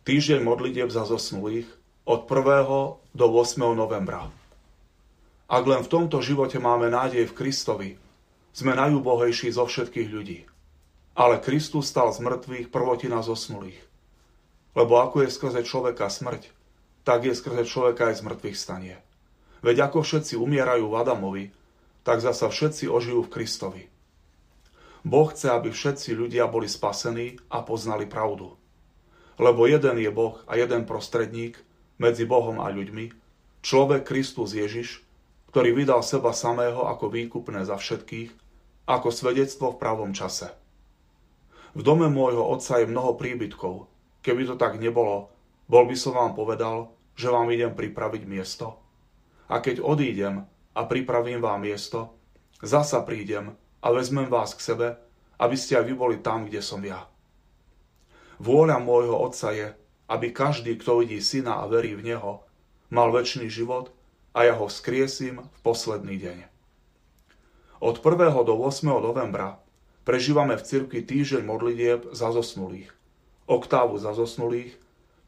Týždeň modlitieb za zosnulých od 1. do 8. novembra. Ak len v tomto živote máme nádej v Kristovi, sme najúbohejší zo všetkých ľudí. Ale Kristus stal z mŕtvych prvotina zosnulých. Lebo ako je skrze človeka smrť, tak je skrze človeka aj z mŕtvych stanie. Veď ako všetci umierajú v Adamovi, tak zasa všetci ožijú v Kristovi. Boh chce, aby všetci ľudia boli spasení a poznali pravdu lebo jeden je Boh a jeden prostredník medzi Bohom a ľuďmi, človek Kristus Ježiš, ktorý vydal seba samého ako výkupné za všetkých, ako svedectvo v pravom čase. V dome môjho otca je mnoho príbytkov. Keby to tak nebolo, bol by som vám povedal, že vám idem pripraviť miesto. A keď odídem a pripravím vám miesto, zasa prídem a vezmem vás k sebe, aby ste aj vy boli tam, kde som ja. Vôľa môjho Otca je, aby každý, kto vidí Syna a verí v Neho, mal väčší život a ja ho vzkriesím v posledný deň. Od 1. do 8. novembra prežívame v cirkvi týždeň modlitieb za zosnulých, oktávu za zosnulých,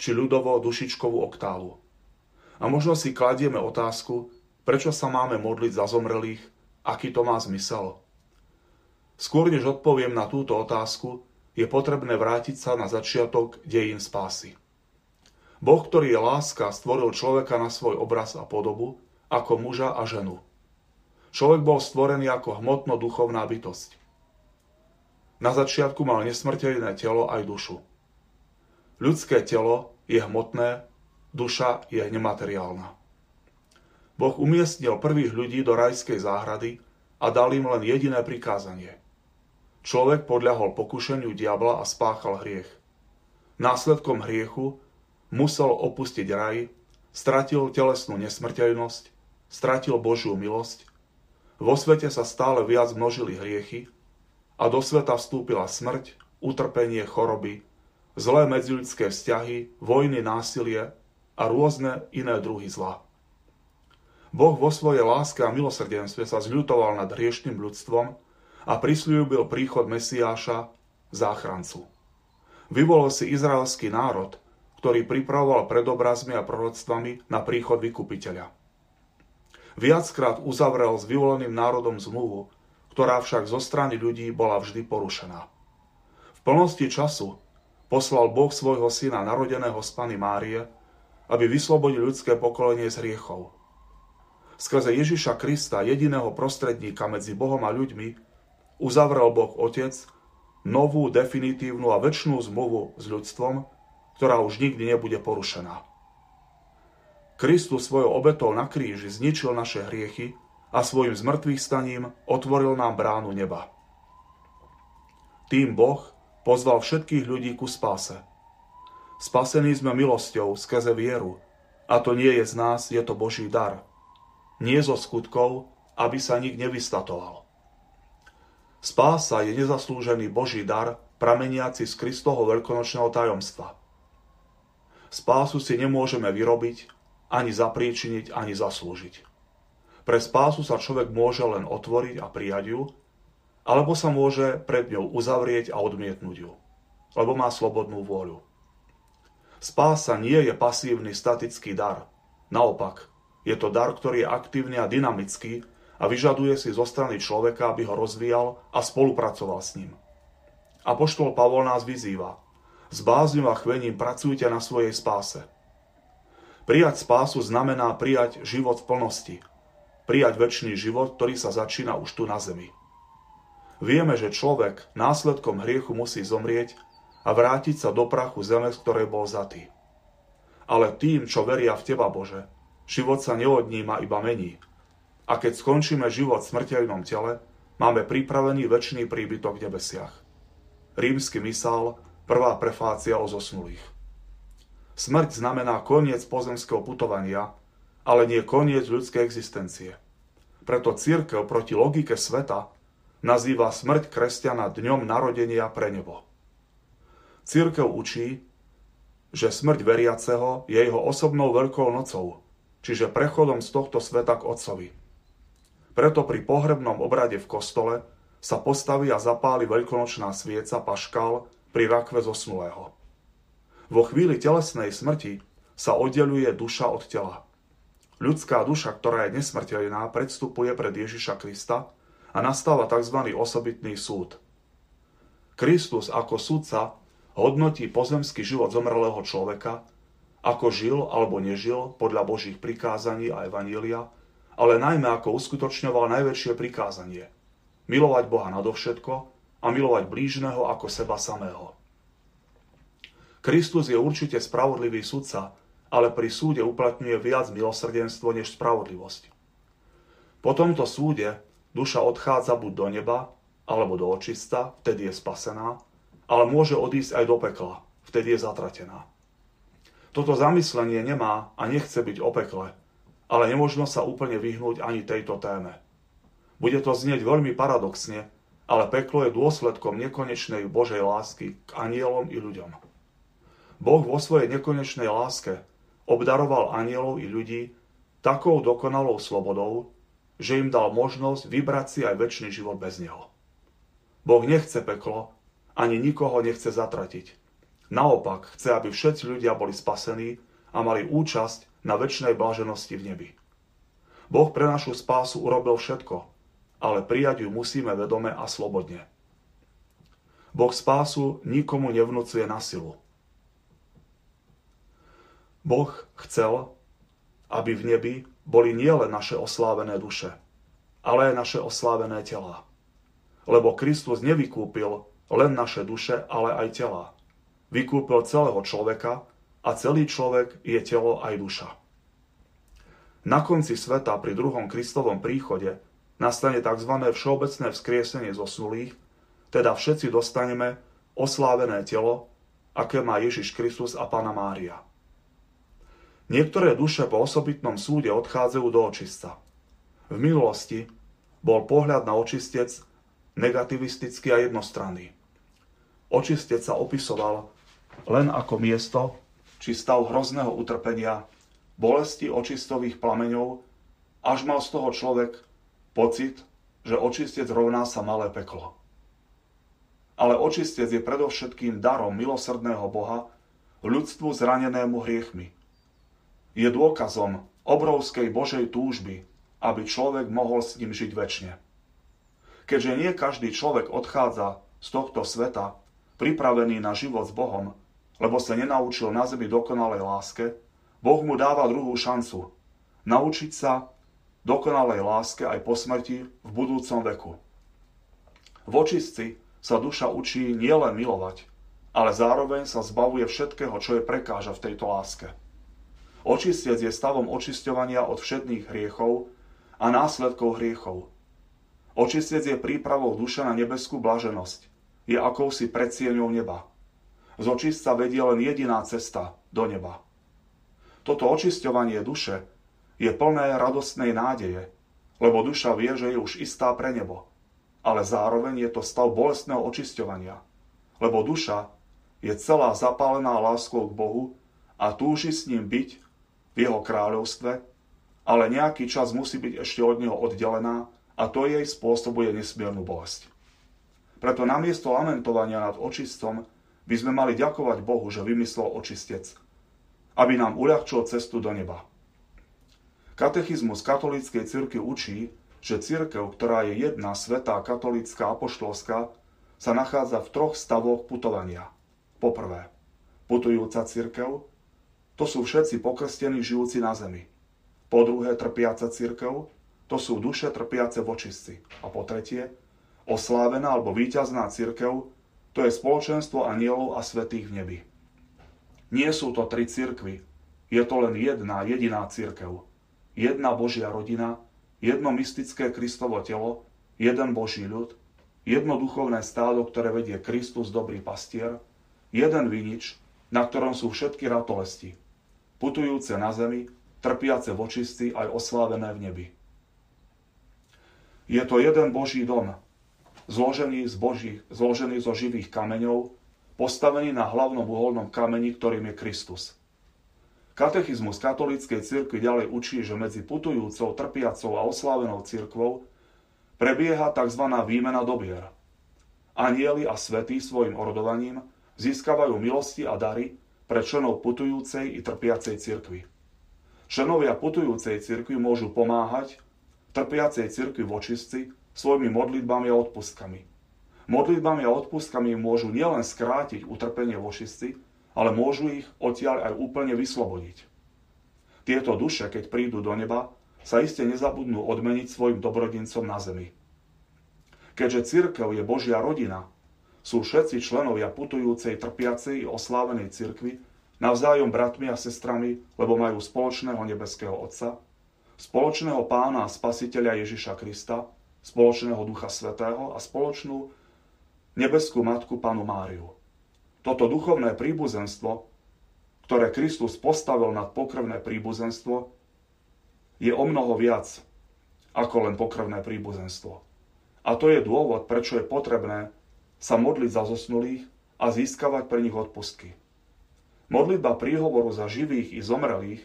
či ľudovo dušičkovú oktávu. A možno si kladieme otázku, prečo sa máme modliť za zomrelých, aký to má zmysel. Skôr než odpoviem na túto otázku, je potrebné vrátiť sa na začiatok dejín spásy. Boh, ktorý je láska, stvoril človeka na svoj obraz a podobu, ako muža a ženu. Človek bol stvorený ako hmotno-duchovná bytosť. Na začiatku mal nesmrteľné telo aj dušu. Ľudské telo je hmotné, duša je nemateriálna. Boh umiestnil prvých ľudí do rajskej záhrady a dal im len jediné prikázanie. Človek podľahol pokušeniu diabla a spáchal hriech. Následkom hriechu musel opustiť raj, stratil telesnú nesmrteľnosť, stratil Božiu milosť, vo svete sa stále viac množili hriechy a do sveta vstúpila smrť, utrpenie, choroby, zlé medziľudské vzťahy, vojny, násilie a rôzne iné druhy zla. Boh vo svojej láske a milosrdenstve sa zľutoval nad hriešným ľudstvom a prislúbil príchod Mesiáša, záchrancu. Vyvolil si izraelský národ, ktorý pripravoval pred obrazmi a proroctvami na príchod vykupiteľa. Viackrát uzavrel s vyvoleným národom zmluvu, ktorá však zo strany ľudí bola vždy porušená. V plnosti času poslal Boh svojho syna narodeného z Pany Márie, aby vyslobodil ľudské pokolenie z hriechov. Skrze Ježiša Krista, jediného prostredníka medzi Bohom a ľuďmi, uzavrel Boh Otec novú, definitívnu a väčšnú zmluvu s ľudstvom, ktorá už nikdy nebude porušená. Kristus svojou obetou na kríži zničil naše hriechy a svojim zmrtvých staním otvoril nám bránu neba. Tým Boh pozval všetkých ľudí ku spáse. Spasení sme milosťou skrze vieru, a to nie je z nás, je to Boží dar. Nie zo skutkov, aby sa nik nevystatoval. Spása je nezaslúžený Boží dar, prameniaci z Kristovho veľkonočného tajomstva. Spásu si nemôžeme vyrobiť, ani zapríčiniť, ani zaslúžiť. Pre spásu sa človek môže len otvoriť a prijať ju, alebo sa môže pred ňou uzavrieť a odmietnúť ju, lebo má slobodnú vôľu. Spása nie je pasívny statický dar. Naopak, je to dar, ktorý je aktívny a dynamický a vyžaduje si zo strany človeka, aby ho rozvíjal a spolupracoval s ním. Apoštol Pavol nás vyzýva. S bázňou a chvením pracujte na svojej spáse. Prijať spásu znamená prijať život v plnosti. Prijať väčší život, ktorý sa začína už tu na zemi. Vieme, že človek následkom hriechu musí zomrieť a vrátiť sa do prachu zeme, z ktorej bol zatý. Ale tým, čo veria v Teba, Bože, život sa neodníma, iba mení – a keď skončíme život v smrteľnom tele, máme pripravený väčší príbytok v nebesiach. Rímsky misál, prvá prefácia o zosnulých. Smrť znamená koniec pozemského putovania, ale nie koniec ľudskej existencie. Preto církev proti logike sveta nazýva smrť kresťana dňom narodenia pre nebo. Církev učí, že smrť veriaceho je jeho osobnou veľkou nocou, čiže prechodom z tohto sveta k Otcovi. Preto pri pohrebnom obrade v kostole sa postaví a zapáli veľkonočná svieca paškal pri rakve zosnulého. Vo chvíli telesnej smrti sa oddeluje duša od tela. Ľudská duša, ktorá je nesmrteľná, predstupuje pred Ježiša Krista a nastáva tzv. osobitný súd. Kristus ako sudca hodnotí pozemský život zomrelého človeka, ako žil alebo nežil podľa Božích prikázaní a evanília, ale najmä ako uskutočňoval najväčšie prikázanie. Milovať Boha nadovšetko a milovať blížneho ako seba samého. Kristus je určite spravodlivý sudca, ale pri súde uplatňuje viac milosrdenstvo než spravodlivosť. Po tomto súde duša odchádza buď do neba, alebo do očista, vtedy je spasená, ale môže odísť aj do pekla, vtedy je zatratená. Toto zamyslenie nemá a nechce byť o pekle, ale nemožno sa úplne vyhnúť ani tejto téme. Bude to znieť veľmi paradoxne, ale peklo je dôsledkom nekonečnej Božej lásky k anielom i ľuďom. Boh vo svojej nekonečnej láske obdaroval anielov i ľudí takou dokonalou slobodou, že im dal možnosť vybrať si aj väčší život bez neho. Boh nechce peklo, ani nikoho nechce zatratiť. Naopak chce, aby všetci ľudia boli spasení a mali účasť na väčšnej blaženosti v nebi. Boh pre našu spásu urobil všetko, ale prijať ju musíme vedome a slobodne. Boh spásu nikomu nevnúcuje na silu. Boh chcel, aby v nebi boli nielen naše oslávené duše, ale aj naše oslávené tela. Lebo Kristus nevykúpil len naše duše, ale aj tela. Vykúpil celého človeka a celý človek je telo aj duša. Na konci sveta pri druhom Kristovom príchode nastane tzv. všeobecné vzkriesenie zosnulých, teda všetci dostaneme oslávené telo, aké má Ježiš Kristus a Pana Mária. Niektoré duše po osobitnom súde odchádzajú do očista. V minulosti bol pohľad na očistec negativistický a jednostranný. Očistec sa opisoval len ako miesto či stav hrozného utrpenia, bolesti očistových plameňov, až mal z toho človek pocit, že očistec rovná sa malé peklo. Ale očistec je predovšetkým darom milosrdného Boha ľudstvu zranenému hriechmi – je dôkazom obrovskej Božej túžby, aby človek mohol s ním žiť väčšine. Keďže nie každý človek odchádza z tohto sveta pripravený na život s Bohom, lebo sa nenaučil na zemi dokonalej láske, Boh mu dáva druhú šancu. Naučiť sa dokonalej láske aj po smrti v budúcom veku. V očistci sa duša učí nielen milovať, ale zároveň sa zbavuje všetkého, čo je prekáža v tejto láske. Očistec je stavom očisťovania od všetných hriechov a následkov hriechov. Očistec je prípravou duše na nebeskú blaženosť. Je akousi predsieňou neba. Z očistca vedie len jediná cesta do neba. Toto očisťovanie duše je plné radostnej nádeje, lebo duša vie, že je už istá pre nebo. Ale zároveň je to stav bolestného očisťovania, lebo duša je celá zapálená láskou k Bohu a túži s ním byť v jeho kráľovstve, ale nejaký čas musí byť ešte od neho oddelená a to jej spôsobuje nesmiernu bolesť. Preto namiesto lamentovania nad očistom by sme mali ďakovať Bohu, že vymyslel očistec, aby nám uľahčil cestu do neba. Katechizmus katolíckej cirky učí, že cirkev, ktorá je jedna, svetá, katolícka, apoštolská, sa nachádza v troch stavoch putovania. Poprvé, putujúca cirkev, to sú všetci pokrstení žijúci na zemi. Po druhé, trpiaca církev, to sú duše trpiace v. A po tretie, oslávená alebo víťazná církev, to je spoločenstvo anielov a svetých v nebi. Nie sú to tri církvy, je to len jedna jediná církev. Jedna Božia rodina, jedno mystické Kristovo telo, jeden Boží ľud, jedno duchovné stádo, ktoré vedie Kristus, dobrý pastier, jeden vinič, na ktorom sú všetky ratolesti, putujúce na zemi, trpiace v očistí aj oslávené v nebi. Je to jeden Boží dom, zložený z, Boží, zložený zo živých kameňov, postavený na hlavnom uholnom kameni, ktorým je Kristus. Katechizmus katolíckej cirkvi ďalej učí, že medzi putujúcou, trpiacou a oslávenou cirkvou prebieha tzv. výmena dobier. Anieli a svetí svojim orodovaním získavajú milosti a dary, pre členov putujúcej i trpiacej cirkvi. Členovia putujúcej cirkvi môžu pomáhať trpiacej cirkvi v očistci svojimi modlitbami a odpustkami. Modlitbami a odpustkami môžu nielen skrátiť utrpenie v očistci, ale môžu ich odtiaľ aj úplne vyslobodiť. Tieto duše, keď prídu do neba, sa iste nezabudnú odmeniť svojim dobrodincom na zemi. Keďže církev je Božia rodina, sú všetci členovia putujúcej, trpiacej i oslávenej cirkvi navzájom bratmi a sestrami, lebo majú spoločného nebeského Otca, spoločného pána a spasiteľa Ježiša Krista, spoločného Ducha Svetého a spoločnú nebeskú Matku Panu Máriu. Toto duchovné príbuzenstvo, ktoré Kristus postavil nad pokrvné príbuzenstvo, je o mnoho viac ako len pokrvné príbuzenstvo. A to je dôvod, prečo je potrebné sa modliť za zosnulých a získavať pre nich odpustky. Modlitba príhovoru za živých i zomrelých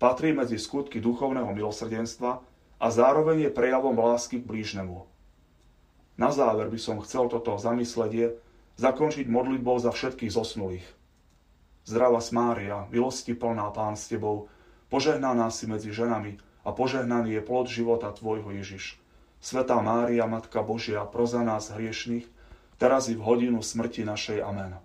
patrí medzi skutky duchovného milosrdenstva a zároveň je prejavom lásky k blížnemu. Na záver by som chcel toto zamysledie zakončiť modlitbou za všetkých zosnulých. Zdravá Mária, milosti plná Pán s Tebou, požehnaná si medzi ženami a požehnaný je plod života Tvojho Ježiš. Svetá Mária, Matka Božia, pro za nás hriešných, teraz i v hodinu smrti našej. Amen.